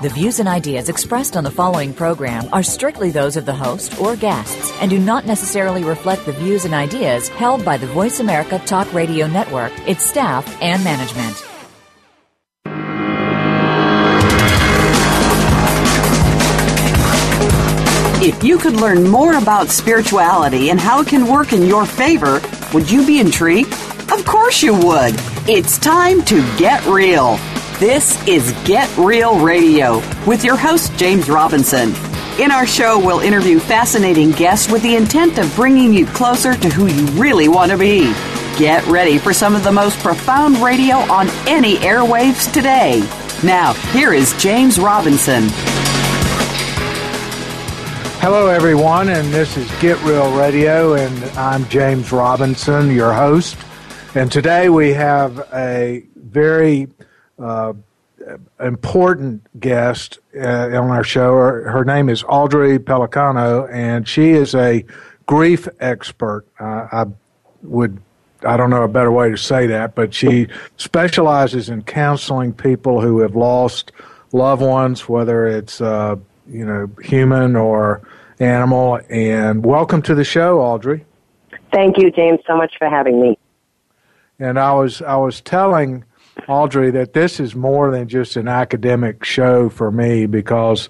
The views and ideas expressed on the following program are strictly those of the host or guests and do not necessarily reflect the views and ideas held by the Voice America Talk Radio Network, its staff, and management. If you could learn more about spirituality and how it can work in your favor, would you be intrigued? Of course you would. It's time to get real. This is Get Real Radio with your host, James Robinson. In our show, we'll interview fascinating guests with the intent of bringing you closer to who you really want to be. Get ready for some of the most profound radio on any airwaves today. Now, here is James Robinson. Hello, everyone, and this is Get Real Radio, and I'm James Robinson, your host. And today we have a very uh, important guest uh, on our show. Her, her, name is Audrey Pellicano, and she is a grief expert. Uh, I would I don't know a better way to say that, but she specializes in counseling people who have lost loved ones, whether it's uh, you know human or animal. And welcome to the show, Audrey. Thank you, James, so much for having me. And I was I was telling Audrey that this is more than just an academic show for me because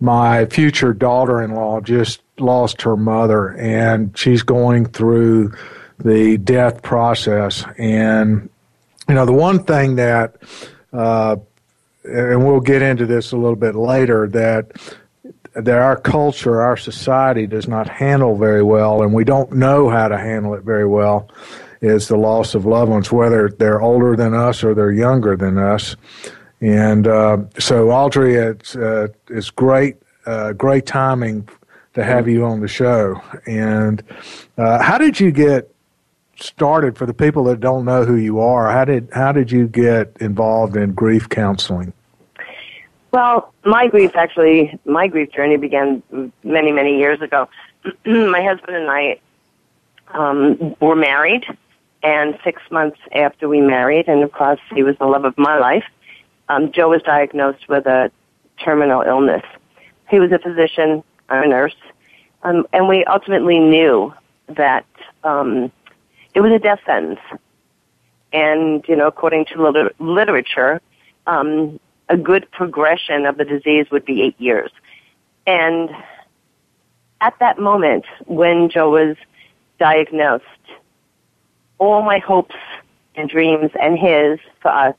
my future daughter-in-law just lost her mother and she's going through the death process. And, you know, the one thing that, uh, and we'll get into this a little bit later, that that our culture, our society does not handle very well, and we don't know how to handle it very well, is the loss of loved ones, whether they're older than us or they're younger than us. And uh, so, Audrey, it's uh, it's great, uh, great timing to have you on the show. And uh, how did you get started for the people that don't know who you are? How did how did you get involved in grief counseling? Well, my grief actually, my grief journey began many many years ago. my husband and I um, were married, and six months after we married, and of course he was the love of my life, um, Joe was diagnosed with a terminal illness. He was a physician, I'm a nurse, um, and we ultimately knew that um, it was a death sentence. And, you know, according to liter- literature, um, a good progression of the disease would be eight years. And at that moment, when Joe was diagnosed, all my hopes and dreams and his for us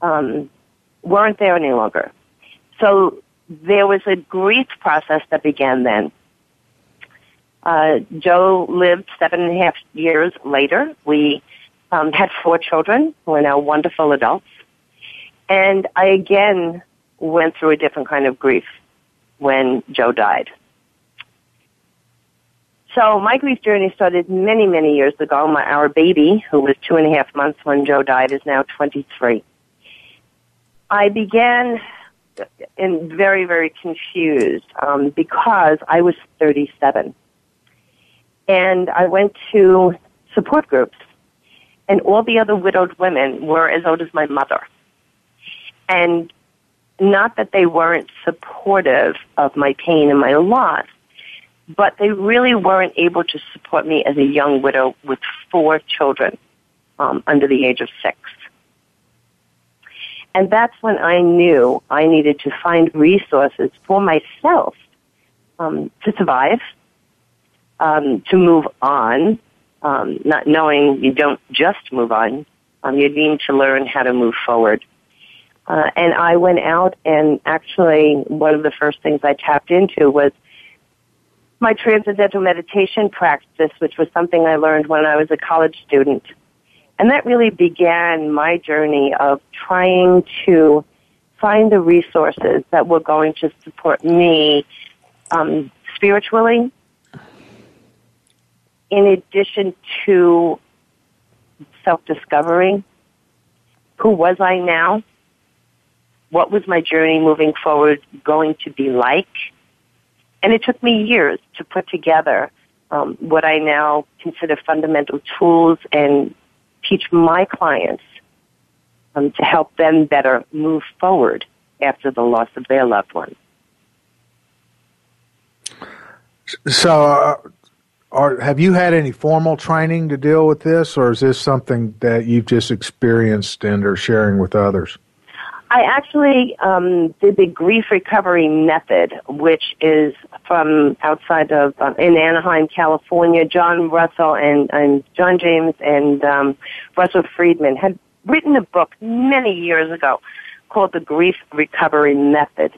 um, weren't there any longer. So there was a grief process that began then. Uh, Joe lived seven and a half years later. We um, had four children who are now wonderful adults. And I again went through a different kind of grief when Joe died. So my grief journey started many, many years ago. My, our baby, who was two and a half months when Joe died, is now 23. I began in very, very confused um, because I was 37 and I went to support groups, and all the other widowed women were as old as my mother. And not that they weren't supportive of my pain and my loss, but they really weren't able to support me as a young widow with four children um, under the age of six. And that's when I knew I needed to find resources for myself um, to survive um, to move on, um, not knowing you don't just move on. Um, you need to learn how to move forward. Uh, and I went out and actually one of the first things I tapped into was my transcendental meditation practice, which was something I learned when I was a college student. And that really began my journey of trying to find the resources that were going to support me um, spiritually in addition to self discovery who was I now? What was my journey moving forward going to be like? And it took me years to put together um, what I now consider fundamental tools and teach my clients um, to help them better move forward after the loss of their loved one. So, uh, are, have you had any formal training to deal with this, or is this something that you've just experienced and are sharing with others? I actually um, did the grief recovery method, which is from outside of uh, in Anaheim, California. John Russell and, and John James and um, Russell Friedman had written a book many years ago called the Grief Recovery Method.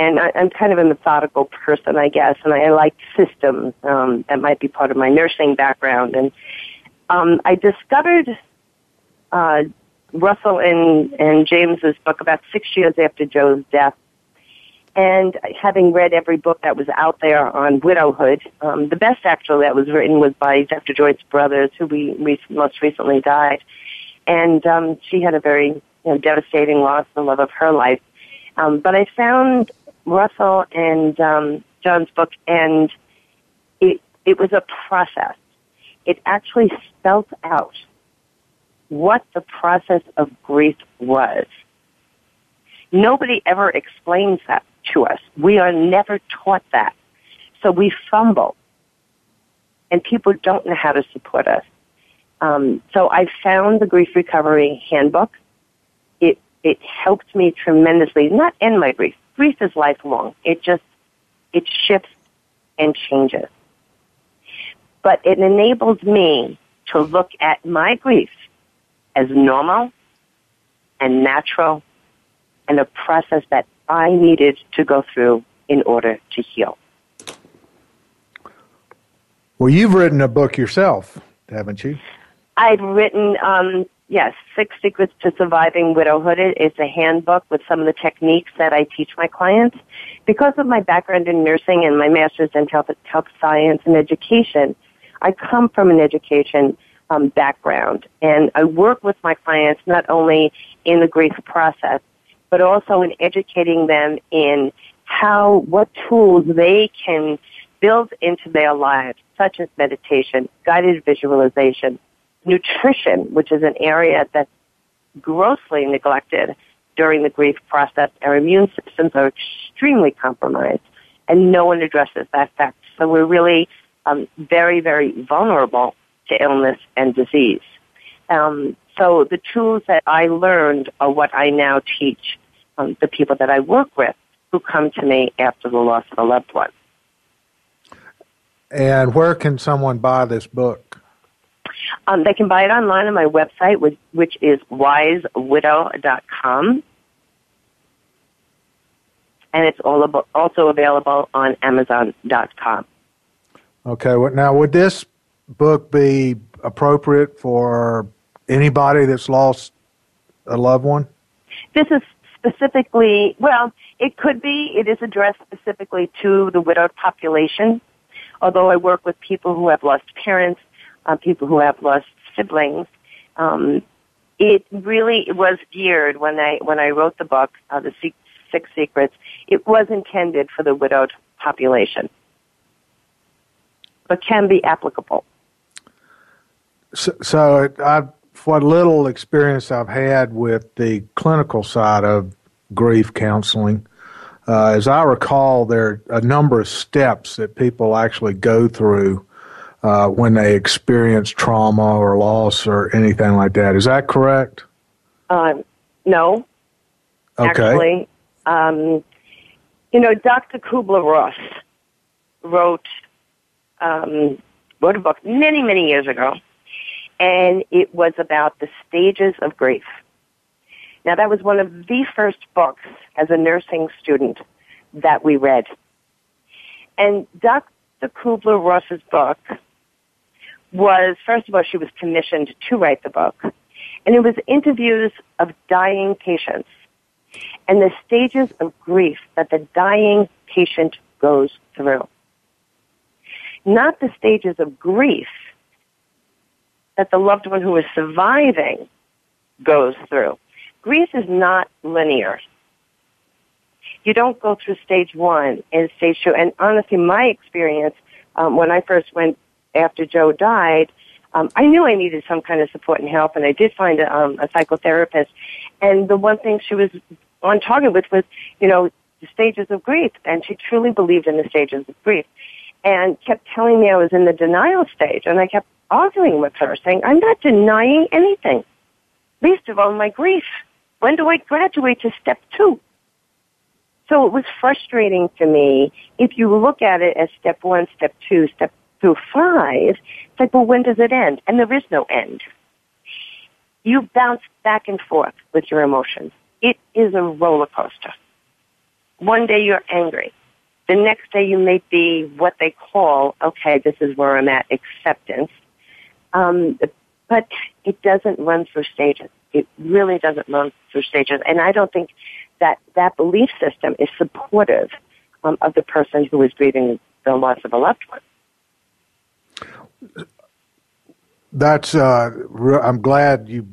And I, I'm kind of a methodical person, I guess, and I like systems. Um, that might be part of my nursing background. And um, I discovered uh, Russell and, and James's book about six years after Joe's death. And having read every book that was out there on widowhood, um, the best actually that was written was by Dr. Joyce Brothers, who we, we most recently died. And um, she had a very you know, devastating loss, the love of her life. Um, but I found Russell and um, John's book, and it it was a process. It actually spelt out what the process of grief was. Nobody ever explains that to us. We are never taught that. So we fumble. And people don't know how to support us. Um, so I found the grief recovery handbook. It it helped me tremendously. Not end my grief. Grief is lifelong. It just it shifts and changes. But it enables me to look at my grief as normal and natural and a process that I needed to go through in order to heal. Well, you've written a book yourself, haven't you? I've written, um, yes, Six Secrets to Surviving Widowhood. It's a handbook with some of the techniques that I teach my clients. Because of my background in nursing and my master's in health, health science and education, I come from an education um, background. And I work with my clients not only in the grief process, but also in educating them in how, what tools they can build into their lives, such as meditation, guided visualization, nutrition, which is an area that's grossly neglected during the grief process. Our immune systems are extremely compromised, and no one addresses that fact. So we're really um, very, very vulnerable to illness and disease. Um, so the tools that I learned are what I now teach um, the people that I work with who come to me after the loss of a loved one. And where can someone buy this book? Um, they can buy it online on my website, which, which is wisewidow.com. And it's all about, also available on amazon.com. Okay. Well, now, would this book be appropriate for anybody that's lost a loved one? This is specifically, well, it could be. It is addressed specifically to the widowed population. Although I work with people who have lost parents, uh, people who have lost siblings, um, it really was geared when I when I wrote the book, uh, the Six Secrets. It was intended for the widowed population, but can be applicable. So, so I, what little experience I've had with the clinical side of grief counseling, uh, as I recall, there are a number of steps that people actually go through uh, when they experience trauma or loss or anything like that. Is that correct? Um, no. Okay. Actually, um, you know, Dr. Kubler Ross wrote um, wrote a book many, many years ago and it was about the stages of grief. Now, that was one of the first books as a nursing student that we read. And Dr. Kubler Ross's book was, first of all, she was commissioned to write the book, and it was interviews of dying patients and the stages of grief that the dying patient goes through. Not the stages of grief that the loved one who is surviving goes through. grief is not linear. You don't go through stage one and stage two. And honestly, my experience um, when I first went after Joe died, um, I knew I needed some kind of support and help, and I did find a, um, a psychotherapist. And the one thing she was on target with was, you know, the stages of grief, and she truly believed in the stages of grief, and kept telling me I was in the denial stage, and I kept arguing with her, saying, "I'm not denying anything, least of all my grief. When do I graduate to step two? So it was frustrating to me. If you look at it as step one, step two, step through five, it's like, well, when does it end? And there is no end. You bounce back and forth with your emotions. It is a roller coaster. One day you're angry. The next day you may be what they call, okay, this is where I'm at, acceptance. Um, but it doesn't run through stages. It really doesn't run through stages. And I don't think that that belief system is supportive um, of the person who is grieving the loss of a loved one. That's. Uh, I'm glad you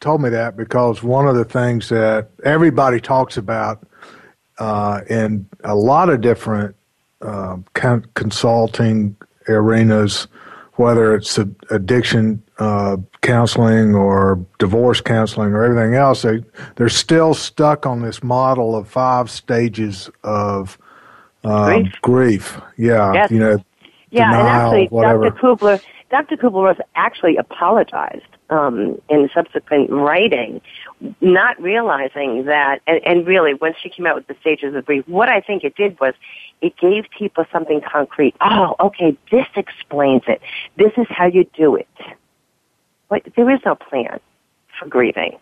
told me that because one of the things that everybody talks about uh, in a lot of different uh, consulting arenas, whether it's addiction uh, counseling or divorce counseling or everything else, they, they're still stuck on this model of five stages of uh, grief. grief. Yeah, you know, yeah, denial, and actually, whatever. Dr. Kubler, Dr. Kubler Ross actually apologized um, in subsequent writing, not realizing that, and, and really, once she came out with the stages of grief, what I think it did was it gave people something concrete. Oh, okay, this explains it. This is how you do it. But there is no plan for grieving.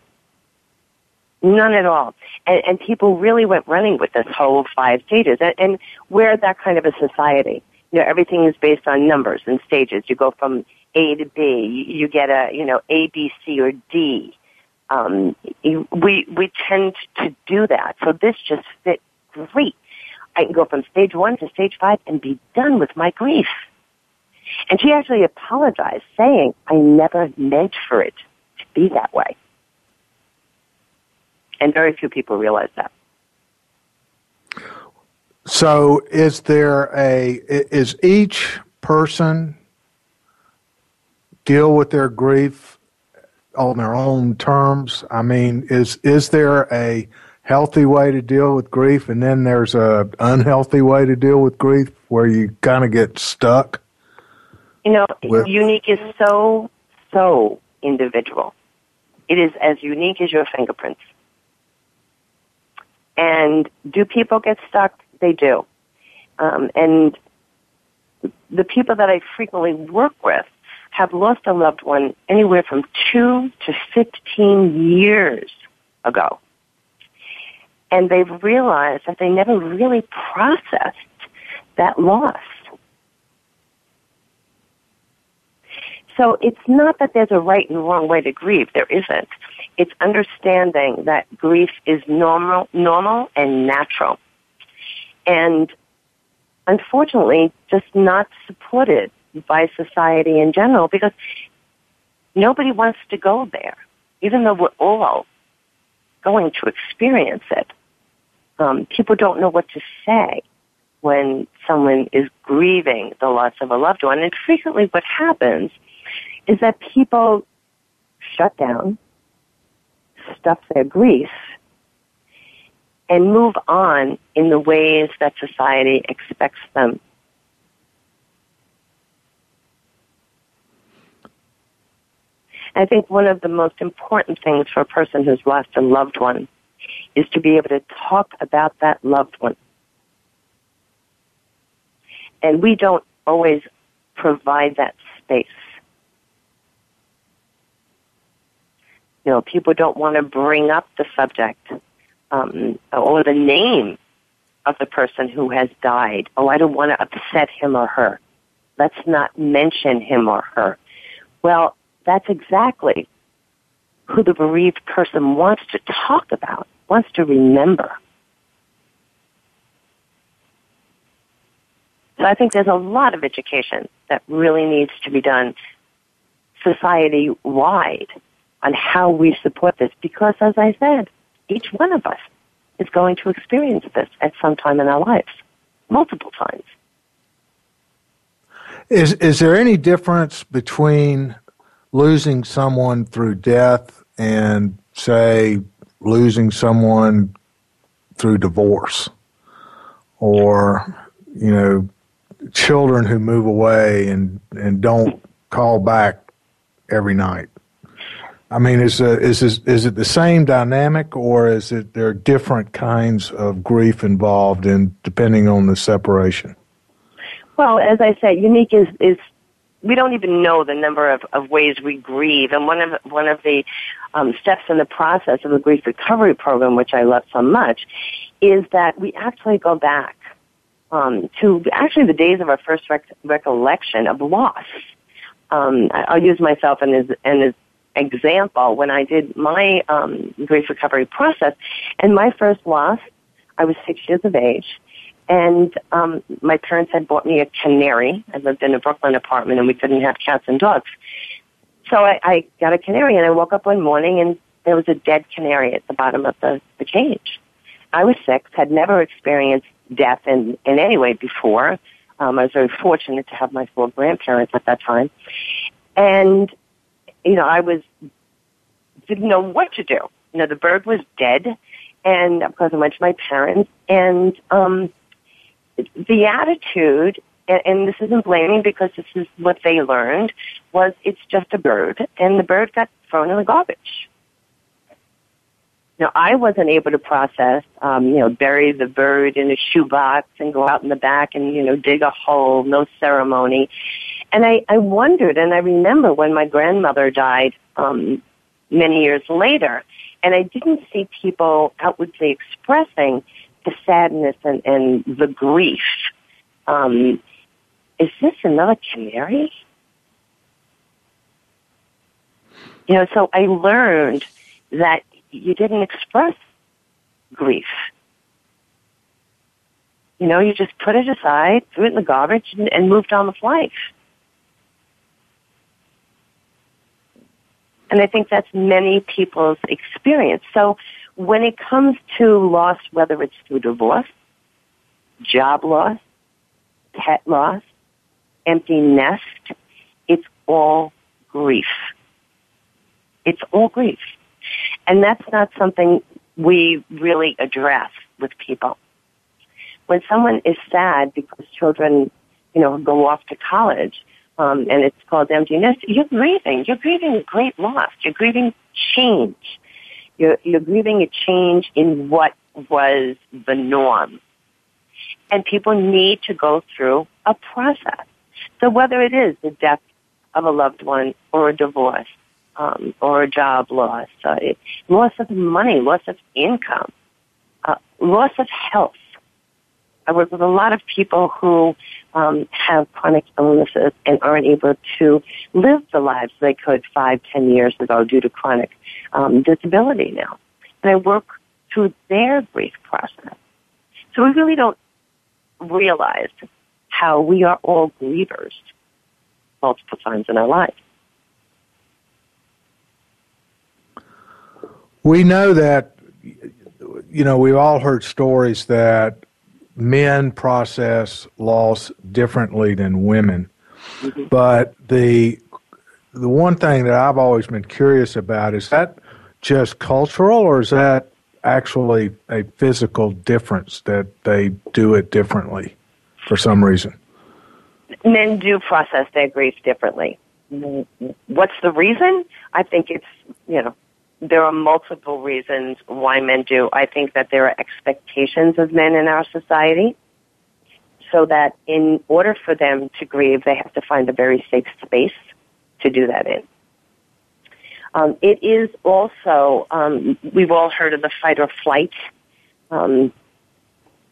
None at all. And, and people really went running with this whole five stages. And, and we're that kind of a society. You know, everything is based on numbers and stages. You go from A to B. You, You get a, you know, A, B, C, or D. Um, we, we tend to do that. So this just fit great. I can go from stage one to stage five and be done with my grief. And she actually apologized, saying, I never meant for it to be that way. And very few people realize that. So, is there a, is each person deal with their grief on their own terms? I mean, is, is there a healthy way to deal with grief and then there's a unhealthy way to deal with grief where you kind of get stuck? You know, with, unique is so, so individual. It is as unique as your fingerprints. And do people get stuck? They do. Um, and the people that I frequently work with have lost a loved one anywhere from two to 15 years ago. And they've realized that they never really processed that loss. So it's not that there's a right and wrong way to grieve. There isn't. It's understanding that grief is normal, normal and natural. And unfortunately, just not supported by society in general because nobody wants to go there, even though we're all going to experience it. Um, people don't know what to say when someone is grieving the loss of a loved one. And frequently what happens is that people shut down, stuff their grief, and move on in the ways that society expects them. I think one of the most important things for a person who's lost a loved one is to be able to talk about that loved one. And we don't always provide that space. You know, people don't want to bring up the subject um, or the name of the person who has died. Oh, I don't want to upset him or her. Let's not mention him or her. Well, that's exactly who the bereaved person wants to talk about, wants to remember. So I think there's a lot of education that really needs to be done society wide on how we support this because, as I said, each one of us is going to experience this at some time in our lives, multiple times. Is is there any difference between losing someone through death and say losing someone through divorce or you know children who move away and and don't call back every night I mean, is uh, is this, is it the same dynamic, or is it there are different kinds of grief involved in depending on the separation? Well, as I said, unique is is we don't even know the number of, of ways we grieve, and one of one of the um, steps in the process of the grief recovery program, which I love so much, is that we actually go back um, to actually the days of our first rec- recollection of loss. Um, I'll use myself and as, and as example, when I did my um, grief recovery process, and my first loss, I was six years of age, and um, my parents had bought me a canary. I lived in a Brooklyn apartment, and we couldn't have cats and dogs. So I, I got a canary, and I woke up one morning, and there was a dead canary at the bottom of the, the cage. I was six, had never experienced death in, in any way before. Um, I was very fortunate to have my four grandparents at that time. And you know, I was, didn't know what to do. You know, the bird was dead, and of course I went to my parents, and, um, the attitude, and, and this isn't blaming because this is what they learned, was it's just a bird, and the bird got thrown in the garbage. Now, I wasn't able to process, um, you know, bury the bird in a shoebox and go out in the back and, you know, dig a hole, no ceremony. And I, I wondered, and I remember when my grandmother died um, many years later, and I didn't see people outwardly expressing the sadness and, and the grief. Um, is this another canary? You know, so I learned that you didn't express grief. You know, you just put it aside, threw it in the garbage, and, and moved on with life. And I think that's many people's experience. So when it comes to loss, whether it's through divorce, job loss, pet loss, empty nest, it's all grief. It's all grief. And that's not something we really address with people. When someone is sad because children, you know, go off to college, um, and it's called empty nest, you're grieving. You're grieving great loss. You're grieving change. You're, you're grieving a change in what was the norm. And people need to go through a process. So whether it is the death of a loved one or a divorce, um, or a job loss, uh, loss of money, loss of income, uh, loss of health. I work with a lot of people who um, have chronic illnesses and aren't able to live the lives they could five, ten years ago due to chronic um, disability now. And I work through their grief process. So we really don't realize how we are all grievers multiple times in our lives. We know that, you know, we've all heard stories that men process loss differently than women. Mm-hmm. But the the one thing that I've always been curious about is that just cultural or is that actually a physical difference that they do it differently for some reason? Men do process their grief differently. What's the reason? I think it's, you know, there are multiple reasons why men do. I think that there are expectations of men in our society so that in order for them to grieve, they have to find a very safe space to do that in. Um, it is also, um, we've all heard of the fight or flight, um,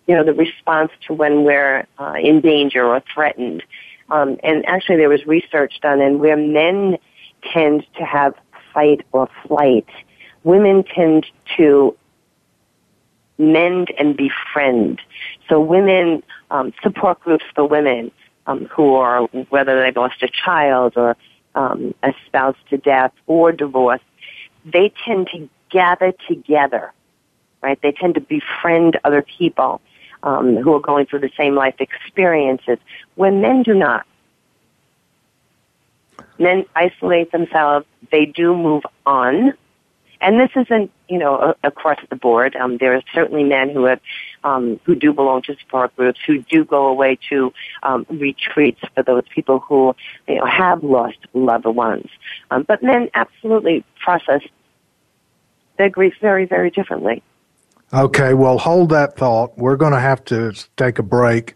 you know, the response to when we're uh, in danger or threatened. Um, and actually there was research done and where men tend to have fight or flight, women tend to mend and befriend. So women, um, support groups for women um, who are, whether they've lost a child or um, a spouse to death or divorce, they tend to gather together, right? They tend to befriend other people um, who are going through the same life experiences when men do not. Men isolate themselves. They do move on. And this isn't, you know, across the board. Um, there are certainly men who have, um, who do belong to support groups, who do go away to um, retreats for those people who, you know, have lost loved ones. Um, but men absolutely process their grief very, very differently. Okay, well, hold that thought. We're going to have to take a break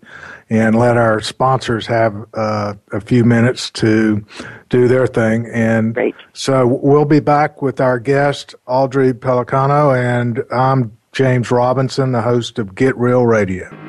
and let our sponsors have uh, a few minutes to do their thing. And Great. so we'll be back with our guest, Audrey Pellicano, and I'm James Robinson, the host of Get Real Radio.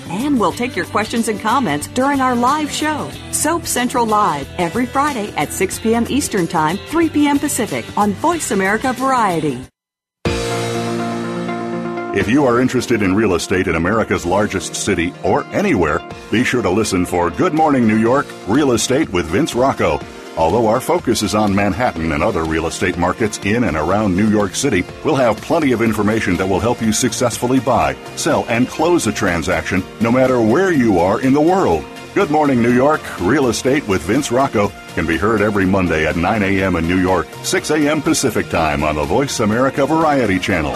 And we'll take your questions and comments during our live show, Soap Central Live, every Friday at 6 p.m. Eastern Time, 3 p.m. Pacific on Voice America Variety. If you are interested in real estate in America's largest city or anywhere, be sure to listen for Good Morning New York Real Estate with Vince Rocco. Although our focus is on Manhattan and other real estate markets in and around New York City, we'll have plenty of information that will help you successfully buy, sell, and close a transaction no matter where you are in the world. Good Morning New York Real Estate with Vince Rocco can be heard every Monday at 9 a.m. in New York, 6 a.m. Pacific Time on the Voice America Variety Channel.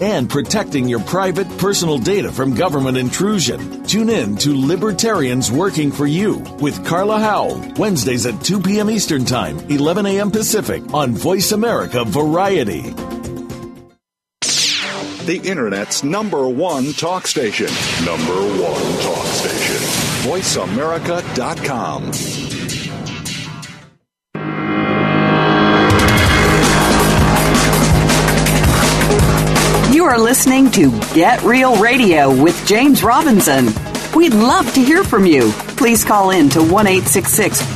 and protecting your private personal data from government intrusion. Tune in to Libertarians Working for You with Carla Howell, Wednesdays at 2 p.m. Eastern Time, 11 a.m. Pacific on Voice America Variety. The Internet's number one talk station. Number one talk station. VoiceAmerica.com. are listening to Get Real Radio with James Robinson. We'd love to hear from you. Please call in to 1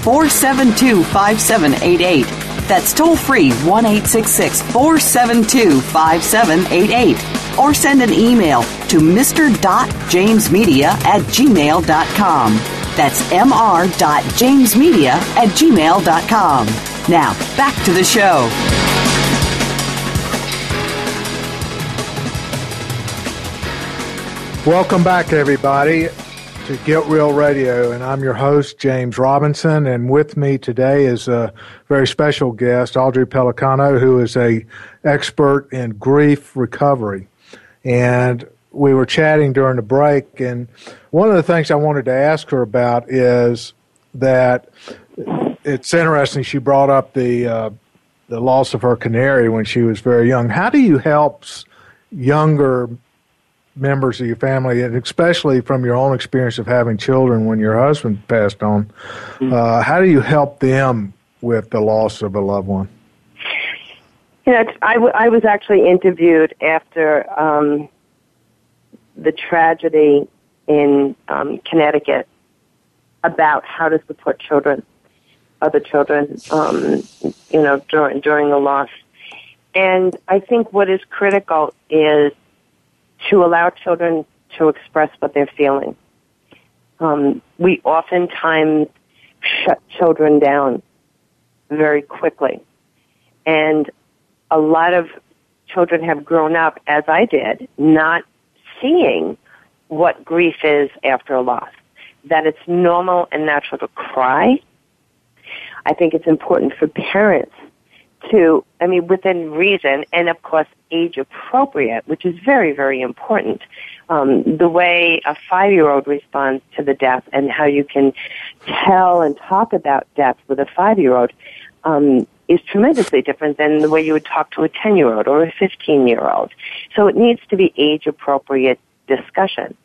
472 5788. That's toll free 1 472 5788. Or send an email to mr.jamesmedia at gmail.com. That's mr.jamesmedia at gmail.com. Now, back to the show. Welcome back, everybody, to Get Real Radio, and I'm your host, James Robinson, and with me today is a very special guest, Audrey Pellicano, who is a expert in grief recovery. And we were chatting during the break, and one of the things I wanted to ask her about is that it's interesting. She brought up the uh, the loss of her canary when she was very young. How do you help younger members of your family, and especially from your own experience of having children when your husband passed on, Mm-hmm. uh, how do you help them with the loss of a loved one? You know, I, w- I was actually interviewed after um, the tragedy in um, Connecticut about how to support children, other children, um, you know, during during the loss. And I think what is critical is to allow children to express what they're feeling. Um, we oftentimes shut children down very quickly. And a lot of children have grown up, as I did, not seeing what grief is after a loss. That it's normal and natural to cry. I think it's important for parents to, I mean, within reason and of course age appropriate, which is very, very important. Um, the way a five-year-old responds to the death and how you can tell and talk about death with a five-year-old um, is tremendously different than the way you would talk to a 10-year-old or a 15-year-old. So it needs to be age-appropriate discussion.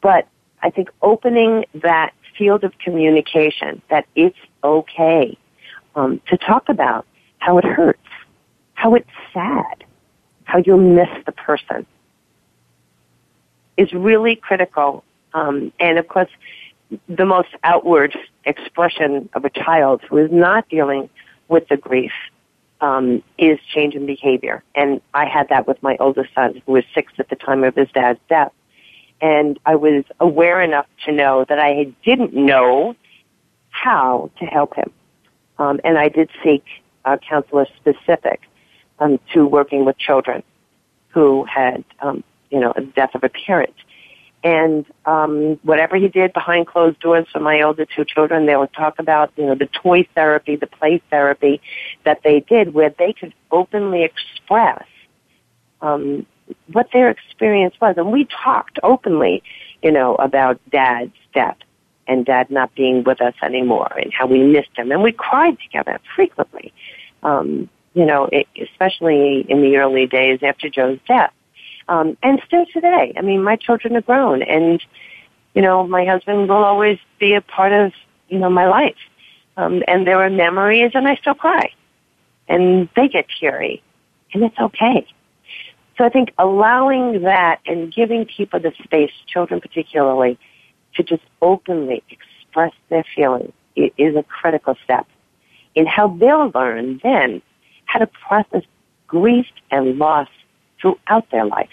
But I think opening that field of communication, that it's okay um, to talk about how it hurts, how it's sad, how you'll miss the person, is really critical. Um, and of course, the most outward expression of a child who is not dealing with the grief um, is change in behavior. And I had that with my oldest son, who was six at the time of his dad's death. And I was aware enough to know that I didn't know how to help him. Um, and I did seek a counselor specific um, to working with children who had, um, you know, a death of a parent. And um, whatever he did behind closed doors for my older two children, they would talk about, you know, the toy therapy, the play therapy that they did, where they could openly express um, what their experience was. And we talked openly, you know, about Dad's death and Dad not being with us anymore, and how we missed him, and we cried together frequently. Um, you know, it, especially in the early days after Joe's death. Um, and still today. I mean, my children are grown and, you know, my husband will always be a part of, you know, my life. Um, and there are memories and I still cry. And they get teary. And it's okay. So I think allowing that and giving people the space, children particularly, to just openly express their feelings is a critical step in how they'll learn then how to process grief and loss throughout their life.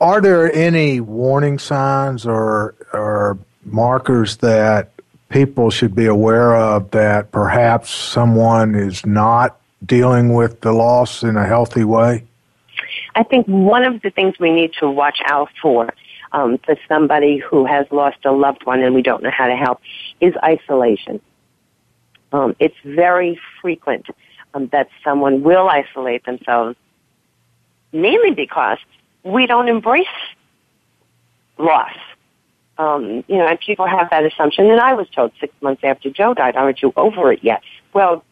Are there any warning signs or, or markers that people should be aware of that perhaps someone is not dealing with the loss in a healthy way? I think one of the things we need to watch out for um, for somebody who has lost a loved one and we don't know how to help is isolation. Um, it's very frequent um, that someone will isolate themselves, mainly because we don't embrace loss. Um, you know, and people have that assumption. And I was told six months after Joe died, aren't you over it yet? Well,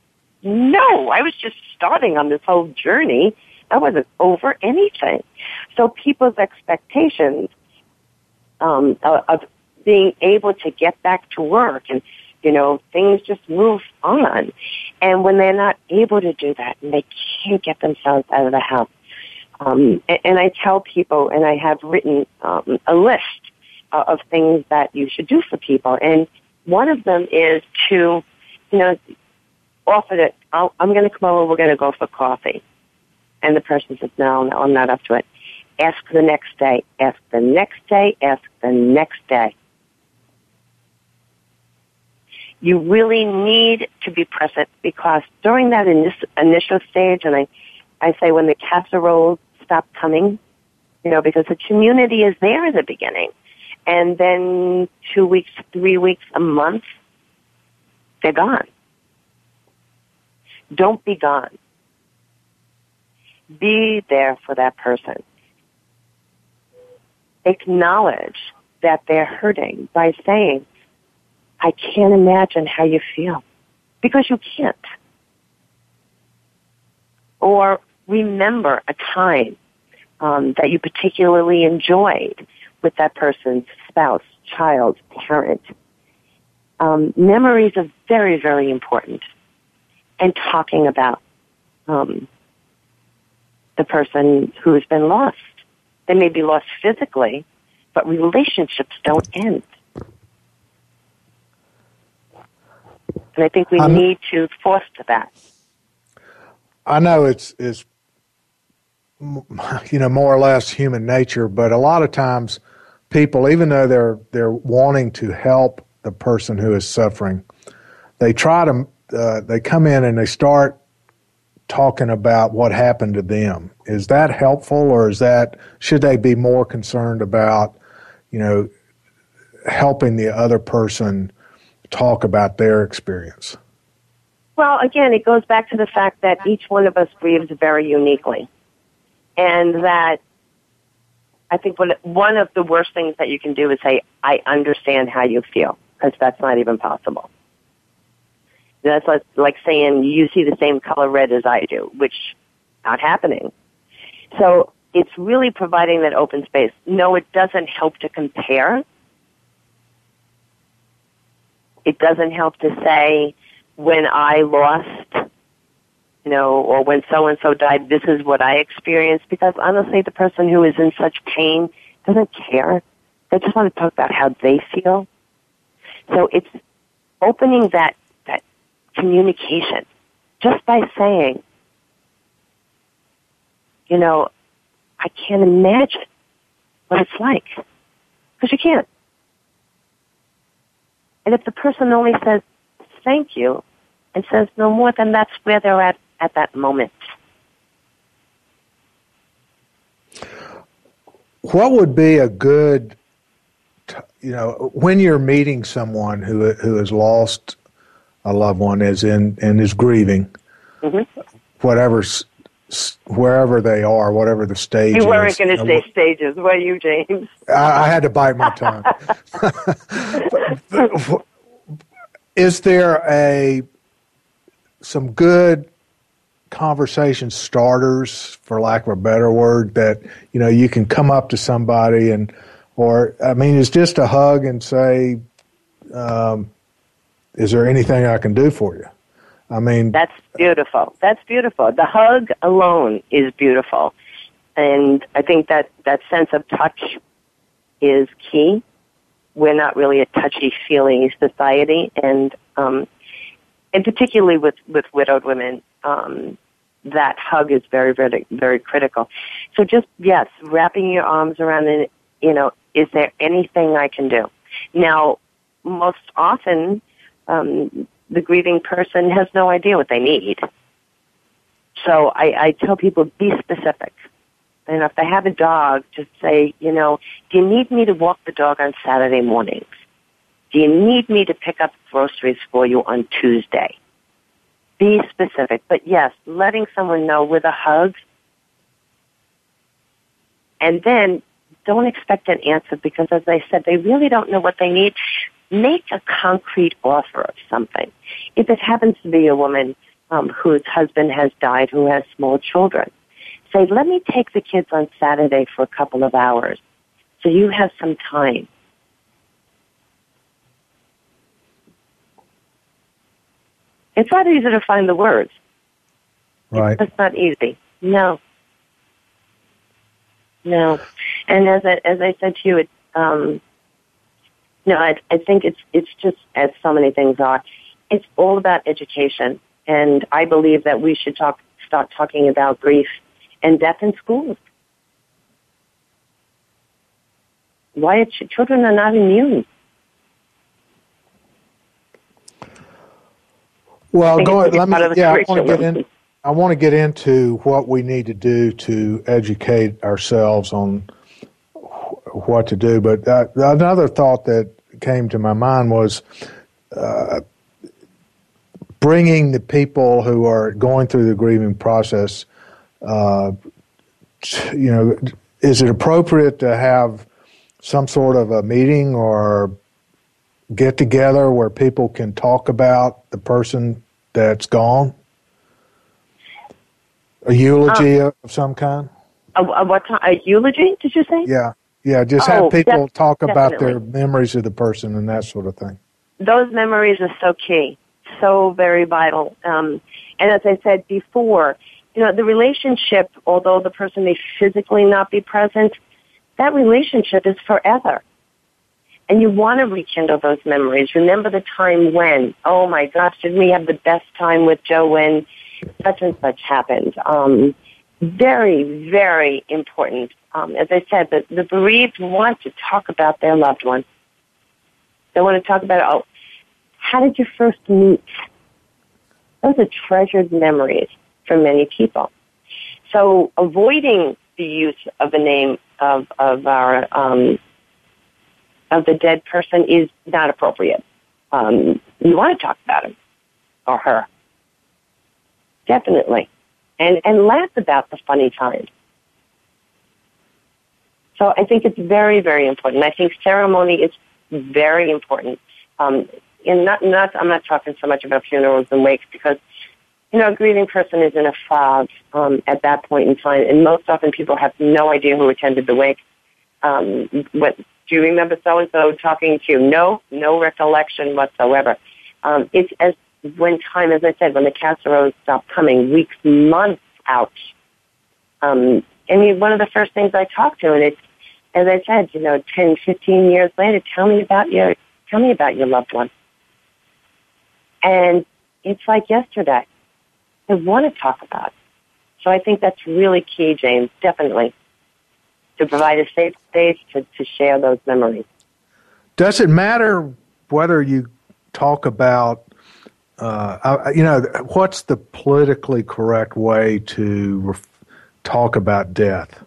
no, I was just starting on this whole journey. I wasn't over anything. So people's expectations um, of being able to get back to work and you know, things just move on. And when they're not able to do that and they can't get themselves out of the house, um, and, and I tell people, and I have written um, a list uh, of things that you should do for people. And one of them is to, you know, offer that I'll, I'm going to come over, we're going to go for coffee. And the person says, no, no, I'm not up to it. Ask the next day, ask the next day, ask the next day you really need to be present because during that initial stage, and I, I say when the casseroles stop coming, you know, because the community is there in the beginning. And then two weeks, three weeks, a month, they're gone. Don't be gone. Be there for that person. Acknowledge that they're hurting by saying, I can't imagine how you feel because you can't. Or remember a time um, that you particularly enjoyed with that person's spouse, child, parent. Um, memories are very, very important. And talking about um, the person who's been lost. They may be lost physically, but relationships don't end. And I think we I'm, need to foster that. I know it's it's you know more or less human nature, but a lot of times people, even though they're they're wanting to help the person who is suffering, they try to uh, they come in and they start talking about what happened to them. Is that helpful, or is that should they be more concerned about, you know, helping the other person talk about their experience? Well, again, it goes back to the fact that each one of us grieves very uniquely, and that I think one of the worst things that you can do is say, "I understand how you feel," because that's not even possible. That's like, like saying you see the same color red as I do, which not happening. So it's really providing that open space. No, it doesn't help to compare. It doesn't help to say when I lost, you know, or when so and so died, this is what I experienced. Because honestly, the person who is in such pain doesn't care. They just want to talk about how they feel. So it's opening that communication just by saying, you know, I can't imagine what it's like. Because you can't. And if the person only says thank you and says no more, then that's where they're at at that moment. What would be a good, you know, when you're meeting someone who who has lost a loved one is in and is grieving, mm-hmm. whatever's wherever they are, whatever the stage. You weren't going to say stages, were you, James? I, I had to bite my tongue. is there a some good conversation starters, for lack of a better word, that you know you can come up to somebody and, or I mean, it's just a hug and say. Um, is there anything I can do for you? I mean, that's beautiful. That's beautiful. The hug alone is beautiful. And I think that that sense of touch is key. We're not really a touchy feely society and, um, and particularly with, with widowed women, um, that hug is very, very, very critical. So just, yes, wrapping your arms around it, you know, is there anything I can do? Now, most often, um, the grieving person has no idea what they need. So I, I tell people be specific. And if they have a dog, just say, you know, do you need me to walk the dog on Saturday mornings? Do you need me to pick up groceries for you on Tuesday? Be specific. But yes, letting someone know with a hug. And then don't expect an answer because as I said, they really don't know what they need make a concrete offer of something. If it happens to be a woman um, whose husband has died who has small children, say, let me take the kids on Saturday for a couple of hours so you have some time. It's not easy to find the words. Right. It's not easy. No. No. And as I, as I said to you, it, um, no, I, I think it's it's just as so many things are. It's all about education, and I believe that we should talk start talking about grief and death in schools. Why ch- children are not immune. Well, go ahead. Let me. Yeah, I want to get in. I want to get into what we need to do to educate ourselves on what to do. But uh, another thought that came to my mind was uh, bringing the people who are going through the grieving process. Uh, you know, is it appropriate to have some sort of a meeting or get together where people can talk about the person that's gone? A eulogy um, of some kind? A, a what? A eulogy? Did you say? Yeah. Yeah, just oh, have people def- talk about their memories of the person and that sort of thing. Those memories are so key, so very vital. Um, and as I said before, you know, the relationship, although the person may physically not be present, that relationship is forever. And you want to rekindle those memories. Remember the time when, oh my gosh, did we have the best time with Joe when such and such happened? Um, very, very important um, as I said, the, the bereaved want to talk about their loved one. They want to talk about, oh, how did you first meet? Those are treasured memories. for many people. So avoiding the use of the name of, of our, um, of the dead person is not appropriate. Um, you want to talk about him or her. Definitely. And, and laugh about the funny times. So I think it's very, very important. I think ceremony is very important. Um, and not, not, I'm not talking so much about funerals and wakes because, you know, a grieving person is in a fog um, at that point in time, and most often people have no idea who attended the wake. Um, what do you remember so and so talking to you? No, no recollection whatsoever. Um, it's as when time, as I said, when the casseroles stop coming, weeks, months out. Um, I mean, one of the first things I talk to, and it's as I said, you know, 10, 15 years later, tell me about your, tell me about your loved one. And it's like yesterday. I want to talk about it. So I think that's really key, James, definitely, to provide a safe space to, to share those memories. Does it matter whether you talk about, uh, you know, what's the politically correct way to talk about death?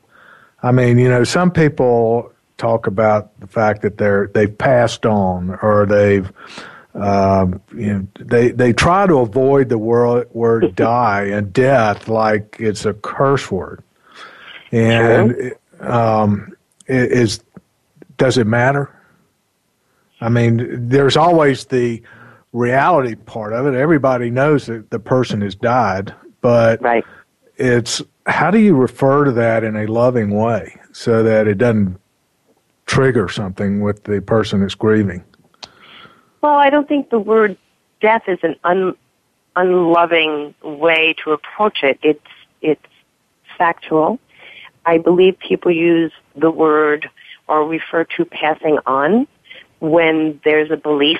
I mean, you know, some people talk about the fact that they're they've passed on or they've um, you know they they try to avoid the word word die and death like it's a curse word and sure. um, is does it matter i mean there's always the reality part of it everybody knows that the person has died but right. It's how do you refer to that in a loving way so that it doesn't trigger something with the person that's grieving? Well, I don't think the word death is an un, unloving way to approach it. It's it's factual. I believe people use the word or refer to passing on when there's a belief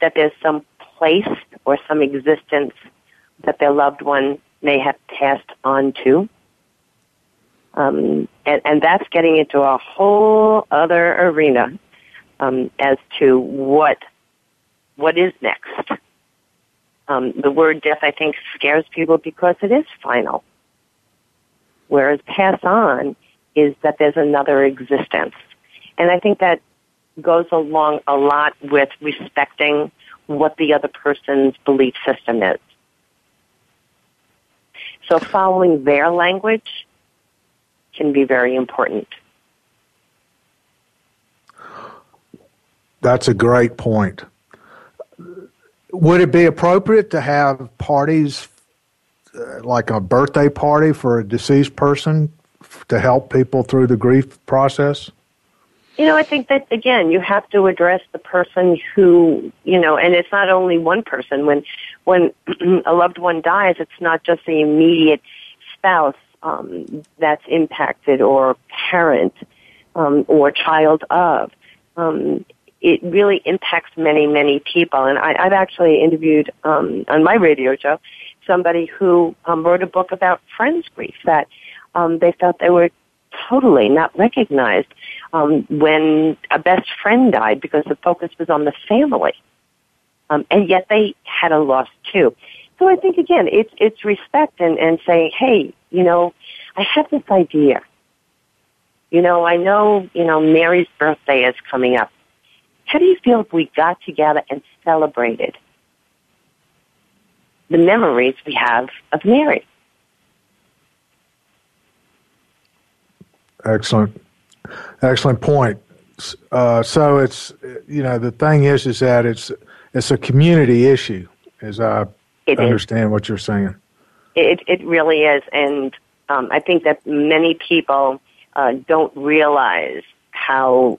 that there's some place or some existence that their loved one may have passed on to. Um, and, and that's getting into a whole other arena um, as to what what is next. Um, the word death, I think, scares people because it is final. Whereas pass on is that there's another existence. And I think that goes along a lot with respecting what the other person's belief system is. So following their language can be very important. That's a great point. Would it be appropriate to have parties uh, like a birthday party for a deceased person to help people through the grief process? You know, I think that again, you have to address the person who, you know, and it's not only one person. When when a loved one dies, it's not just the immediate spouse um, that's impacted or parent um, or child of. Um, it really impacts many, many people. And I, I've actually interviewed um, on my radio show somebody who um, wrote a book about friends grief that um, they felt they were totally not recognized um, when a best friend died because the focus was on the family. Um, and yet they had a loss too. So I think again, it's it's respect and, and saying, hey, you know, I have this idea. You know, I know, you know, Mary's birthday is coming up. How do you feel if we got together and celebrated the memories we have of Mary? Excellent, excellent point. Uh, so it's you know the thing is is that it's it's a community issue, as I it understand is. what you're saying. It it really is, and um, I think that many people uh, don't realize how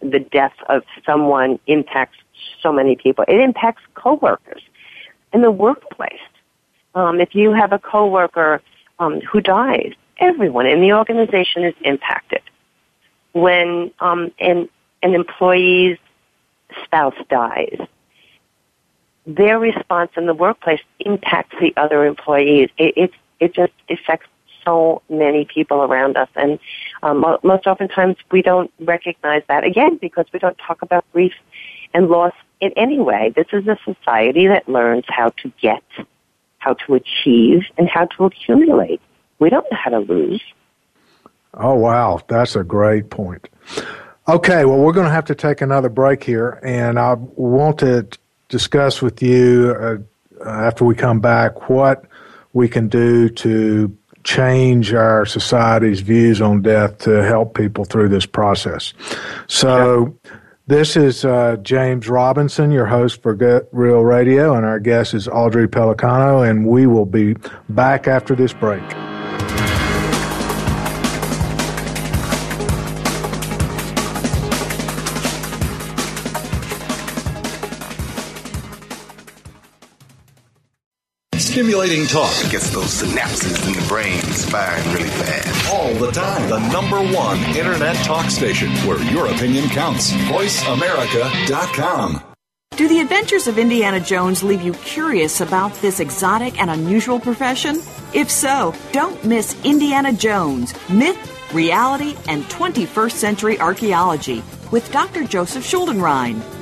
the death of someone impacts so many people. It impacts coworkers in the workplace. Um, if you have a coworker um, who dies, everyone in the organization is impacted. When um, an, an employee's spouse dies, their response in the workplace impacts the other employees. It, it, it just affects so many people around us, and um, most oftentimes we don't recognize that again because we don't talk about grief and loss in any way. This is a society that learns how to get, how to achieve, and how to accumulate. We don't know how to lose. Oh, wow. That's a great point. Okay, well, we're going to have to take another break here, and I want to discuss with you uh, after we come back what we can do to change our society's views on death to help people through this process. So, this is uh, James Robinson, your host for Get Real Radio, and our guest is Audrey Pellicano, and we will be back after this break. Stimulating talk. it Gets those synapses in the brain firing really fast. All the time. The number one internet talk station where your opinion counts. VoiceAmerica.com. Do the adventures of Indiana Jones leave you curious about this exotic and unusual profession? If so, don't miss Indiana Jones Myth, Reality, and 21st Century Archaeology with Dr. Joseph Schuldenrein.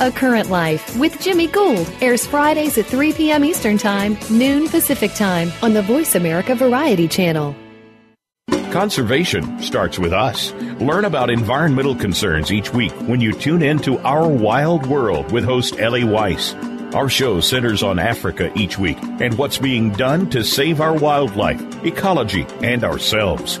A Current Life with Jimmy Gould airs Fridays at 3 p.m. Eastern Time, noon Pacific Time on the Voice America Variety Channel. Conservation starts with us. Learn about environmental concerns each week when you tune in to Our Wild World with host Ellie Weiss. Our show centers on Africa each week and what's being done to save our wildlife, ecology, and ourselves.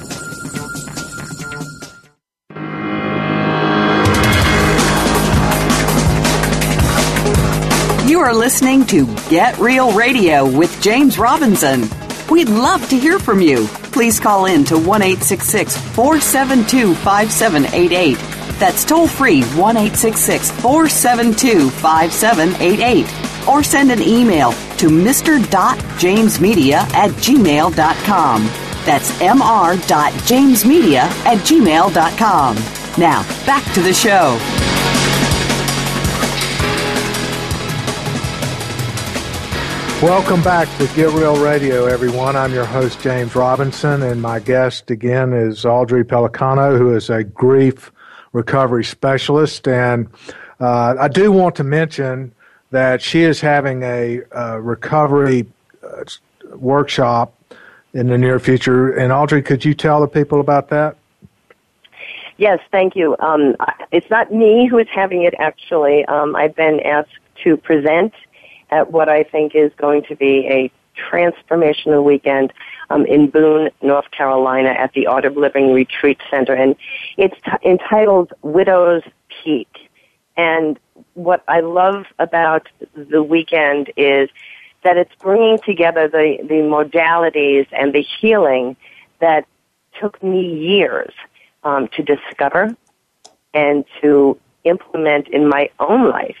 are listening to Get Real Radio with James Robinson. We'd love to hear from you. Please call in to 1 472 5788. That's toll free 1 472 5788. Or send an email to mr.jamesmedia at gmail.com. That's mr.jamesmedia at gmail.com. Now, back to the show. Welcome back to Get Real Radio, everyone. I'm your host, James Robinson, and my guest again is Audrey Pellicano, who is a grief recovery specialist. And uh, I do want to mention that she is having a, a recovery uh, workshop in the near future. And Audrey, could you tell the people about that? Yes, thank you. Um, it's not me who is having it, actually. Um, I've been asked to present at what I think is going to be a transformational weekend um, in Boone, North Carolina at the Art of Living Retreat Center. And it's t- entitled Widow's Peak. And what I love about the weekend is that it's bringing together the, the modalities and the healing that took me years um, to discover and to implement in my own life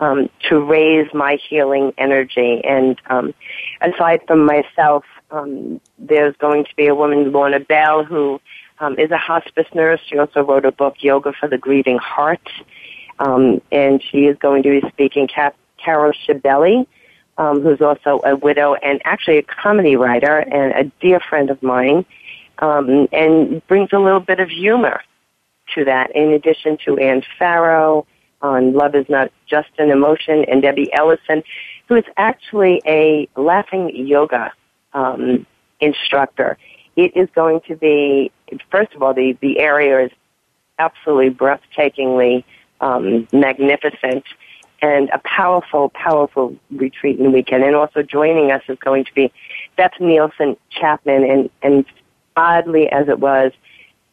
um, to raise my healing energy. And um, aside from myself, um, there's going to be a woman, Lorna Bell, who um, is a hospice nurse. She also wrote a book, Yoga for the Grieving Heart. Um, and she is going to be speaking Carol Shibeli, um, who's also a widow and actually a comedy writer and a dear friend of mine, um, and brings a little bit of humor to that, in addition to Anne Farrow on Love is Not Just an Emotion and Debbie Ellison. who is actually a laughing yoga um, instructor. It is going to be, first of all, the, the area is absolutely breathtakingly um, magnificent and a powerful, powerful retreat in the weekend. And also joining us is going to be Beth Nielsen Chapman. And, and oddly as it was,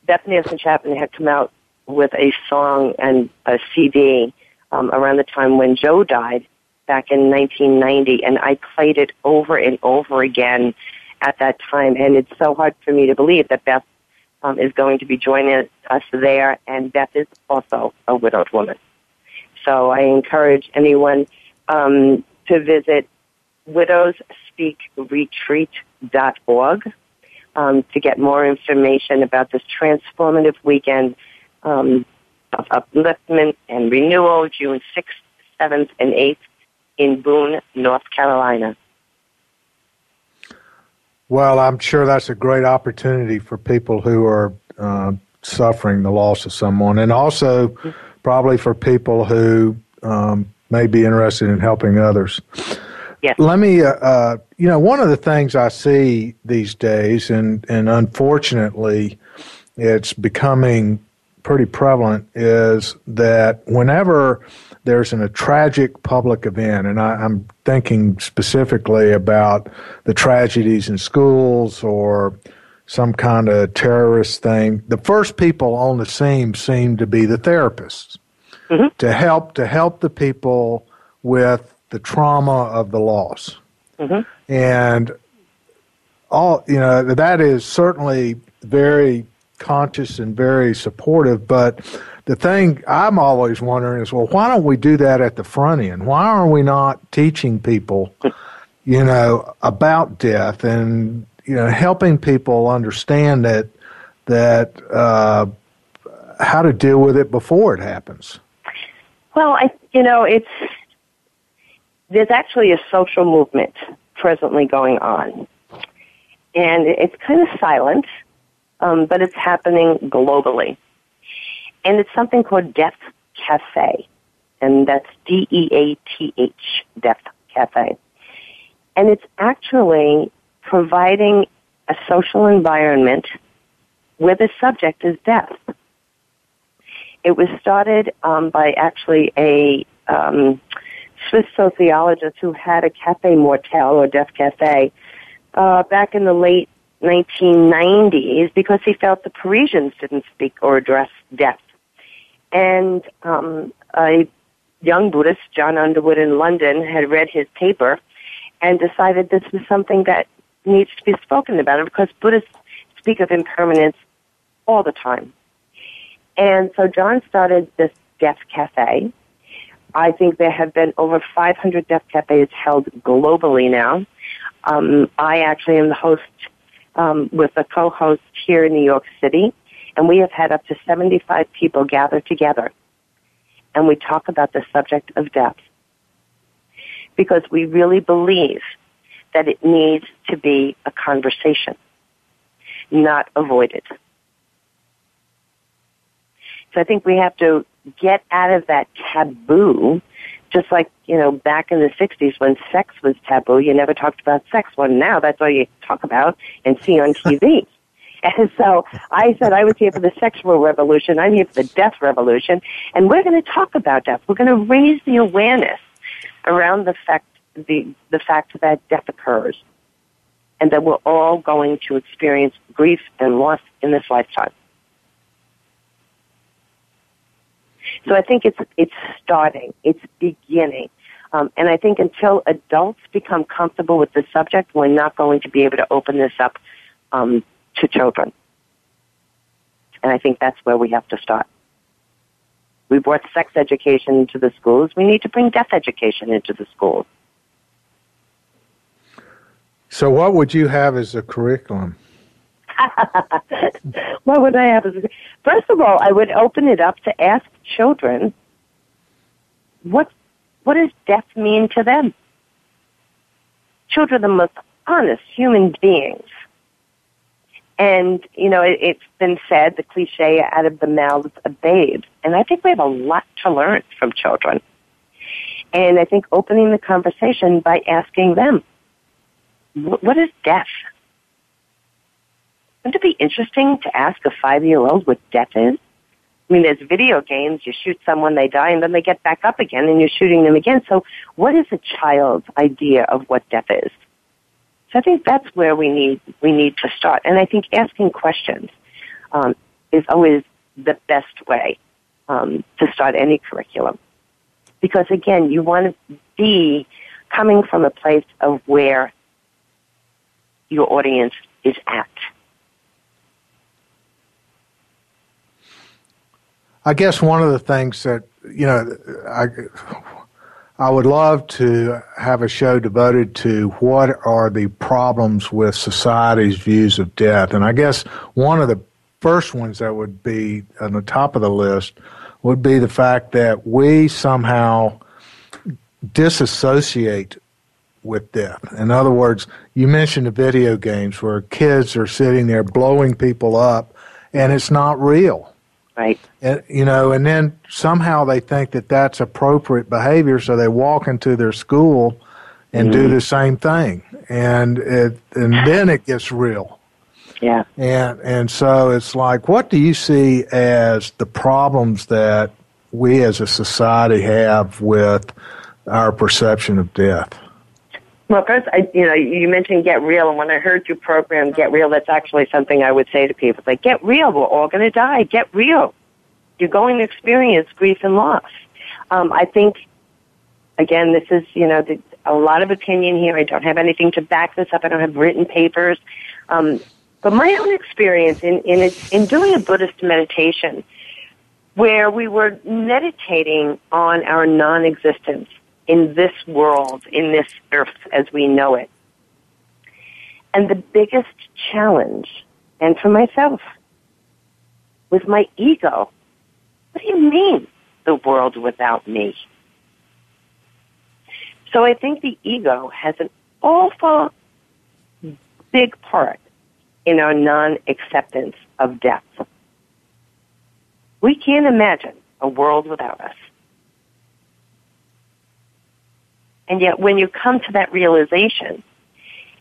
Beth Nielsen Chapman had come out with a song and a CD um, around the time when Joe died back in 1990, and I played it over and over again at that time. And it's so hard for me to believe that Beth um, is going to be joining us there, and Beth is also a widowed woman. So I encourage anyone um, to visit widowsspeakretreat.org um, to get more information about this transformative weekend um, of upliftment and renewal, June 6th, 7th, and 8th in Boone, North Carolina. Well, I'm sure that's a great opportunity for people who are uh, suffering the loss of someone, and also probably for people who um, may be interested in helping others. Yes. Let me, uh, uh, you know, one of the things I see these days, and, and unfortunately, it's becoming pretty prevalent, is that whenever there's an, a tragic public event, and I, I'm thinking specifically about the tragedies in schools or some kind of terrorist thing, the first people on the scene seem to be the therapists mm-hmm. to help to help the people with the trauma of the loss. Mm-hmm. And all you know that is certainly very conscious and very supportive, but the thing I'm always wondering is, well, why don't we do that at the front end? Why are we not teaching people, you know, about death and you know helping people understand that that uh, how to deal with it before it happens? Well, I you know it's there's actually a social movement presently going on, and it's kind of silent, um, but it's happening globally and it's something called Death Cafe, and that's D E A T H, Death Cafe. And it's actually providing a social environment where the subject is death. It was started um, by actually a um, Swiss sociologist who had a cafe mortel or death cafe uh, back in the late 1990s because he felt the Parisians didn't speak or address death and um, a young Buddhist, Jon Underwood in London, had read his paper and decided this was something that needs to be spoken about because Buddhists speak of impermanence all the time. And so Jon started this death cafe. I think there have been over 500 death cafes held globally now. Um, I actually am the host um, with a co-host here in New York City and we have had up to 75 people gather together and we talk about the subject of death because we really believe that it needs to be a conversation, not avoided. So I think we have to get out of that taboo, just like, you know, back in the 60s when sex was taboo, you never talked about sex. Well, now that's all you talk about and see on TV. And so I said I was here for the sexual revolution. I'm here for the death revolution. And we're going to talk about death. We're going to raise the awareness around the fact, the, the fact that death occurs and that we're all going to experience grief and loss in this lifetime. So I think it's, it's starting. It's beginning. Um, and I think until adults become comfortable with the subject, we're not going to be able to open this up um, to children. And I think that's where we have to start. We brought sex education into the schools. We need to bring death education into the schools. So, what would you have as a curriculum? what would I have First of all, I would open it up to ask children what what does death mean to them? Children are the most honest human beings. And, you know, it, it's been said, the cliche, out of the mouths of babes. And I think we have a lot to learn from children. And I think opening the conversation by asking them, what is death? Wouldn't it be interesting to ask a five-year-old what death is? I mean, there's video games. You shoot someone, they die, and then they get back up again, and you're shooting them again. So, what is a child's idea of what death is? So, I think that's where we need we need to start. And I think asking questions um, is always the best way um, to start any curriculum, because again, you want to be coming from a place of where your audience is at. I guess one of the things that you know, I I would love to have a show devoted to what are the problems with society's views of death, and I guess one of the first ones that would be on the top of the list would be the fact that we somehow disassociate with death. In other words, you mentioned the video games where kids are sitting there blowing people up and it's not real. Right. And, you know, and then somehow they think that that's appropriate behavior, so they walk into their school and mm-hmm. do the same thing, and it, and then it gets real. Yeah. And and so it's like, what do you see as the problems that we as a society have with our perception of death? Well, first, I, you know, you mentioned get real, and when I heard your program, get real, that's actually something I would say to people. Like, get real. We're all going to die. Get real. You're going to experience grief and loss. Um, I think, again, this is, you know, the, a lot of opinion here. I don't have anything to back this up. I don't have written papers. Um, but my own experience in, in, in doing a Buddhist meditation, where we were meditating on our non-existence, in this world, in this earth as we know it. And the biggest challenge, and for myself, was my ego. What do you mean, the world without me? So I think the ego has an awful big part in our non-acceptance of death. We can't imagine a world without us. And yet when you come to that realization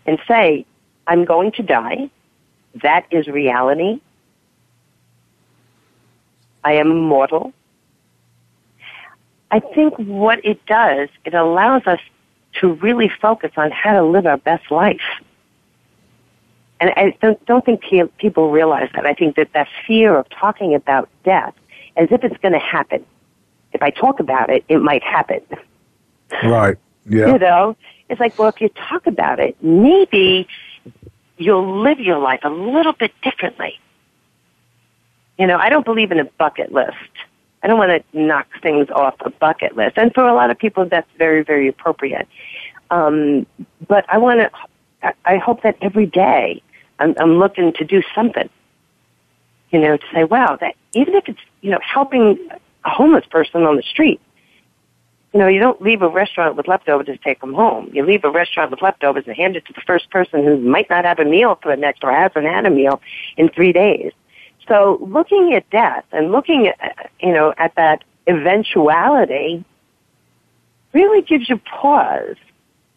and say, I'm going to die, that is reality. I am mortal. I think what it does, it allows us to really focus on how to live our best life. And I don't, don't think people realize that. I think that that fear of talking about death as if it's going to happen. If I talk about it, it might happen. Right. Yeah. You know, it's like, well, if you talk about it, maybe you'll live your life a little bit differently. You know, I don't believe in a bucket list. I don't want to knock things off a bucket list. And for a lot of people, that's very, very appropriate. Um, but I want to, I hope that every day I'm, I'm looking to do something. You know, to say, wow, that even if it's, you know, helping a homeless person on the street, you know, you don't leave a restaurant with leftovers to take them home. You leave a restaurant with leftovers and hand it to the first person who might not have a meal for the next or hasn't had a meal in three days. So looking at death and looking at, you know, at that eventuality really gives you pause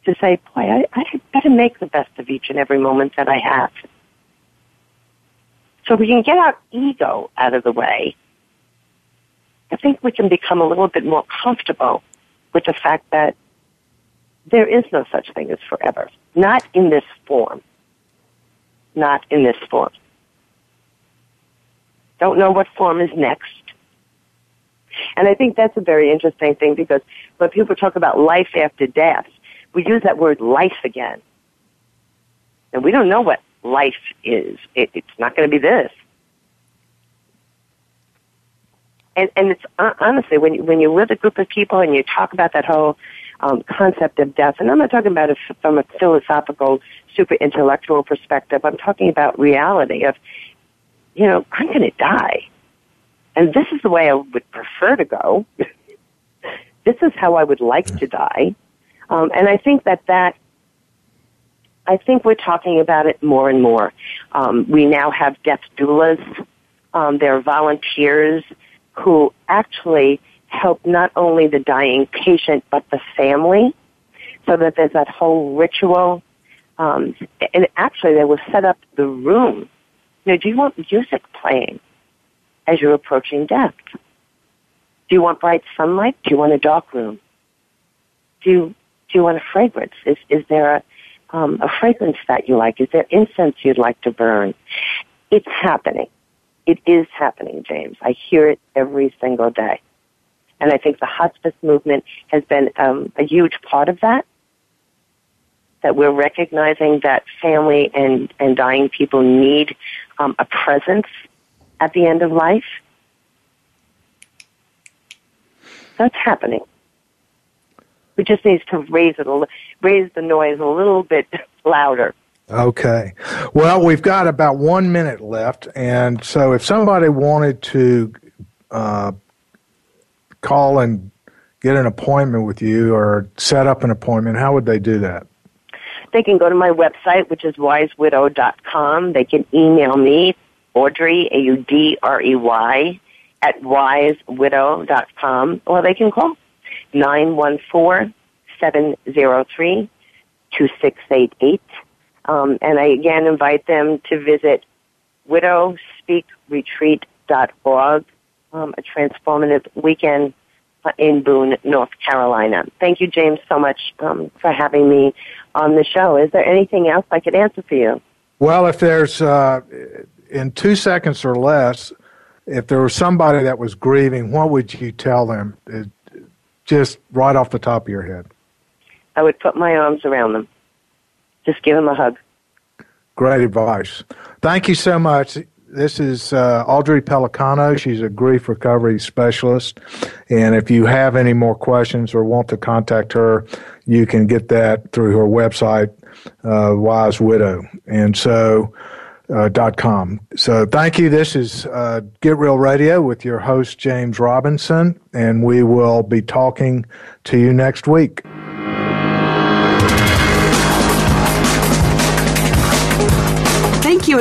to say, boy, I, I better make the best of each and every moment that I have. So if we can get our ego out of the way. I think we can become a little bit more comfortable with the fact that there is no such thing as forever. Not in this form. Not in this form. Don't know what form is next. And I think that's a very interesting thing because when people talk about life after death, we use that word life again. And we don't know what life is. It, it's not going to be this. And and it's honestly when you, when you're with a group of people and you talk about that whole um, concept of death, and I'm not talking about it from a philosophical, super intellectual perspective. I'm talking about reality of, you know, I'm going to die, and this is the way I would prefer to go. this is how I would like to die, um, and I think that that. I think we're talking about it more and more. Um, we now have death doulas. Um, there are volunteers who actually help not only the dying patient but the family, so that there's that whole ritual. Um, and actually, they will set up the room. You know, do you want music playing as you're approaching death? Do you want bright sunlight? Do you want a dark room? Do you, do you want a fragrance? Is, is there a, um, a fragrance that you like? Is there incense you'd like to burn? It's happening. It is happening, James. I hear it every single day. And I think the hospice movement has been um, a huge part of that. That we're recognizing that family and, and dying people need um, a presence at the end of life. That's happening. We just need to raise it a raise the noise a little bit louder. Okay. Well, we've got about one minute left, and so if somebody wanted to uh, call and get an appointment with you or set up an appointment, how would they do that? They can go to my website, which is wisewidow.com. They can email me, Audrey, A-U-D-R-E-Y, at wisewidow.com, or they can call 914-703-2688. Um, and I again invite them to visit widowspeakretreat.org, um, a transformative weekend in Boone, North Carolina. Thank you, James, so much um, for having me on the show. Is there anything else I could answer for you? Well, if there's uh, in two seconds or less, if there was somebody that was grieving, what would you tell them? It, just right off the top of your head. I would put my arms around them. Just give him a hug. Great advice. Thank you so much. This is uh, Audrey Pellicano. She's a grief recovery specialist. And if you have any more questions or want to contact her, you can get that through her website, uh, Wise Widow. And so, uh, dot com. So thank you. This is uh, Get Real Radio with your host James Robinson, and we will be talking to you next week.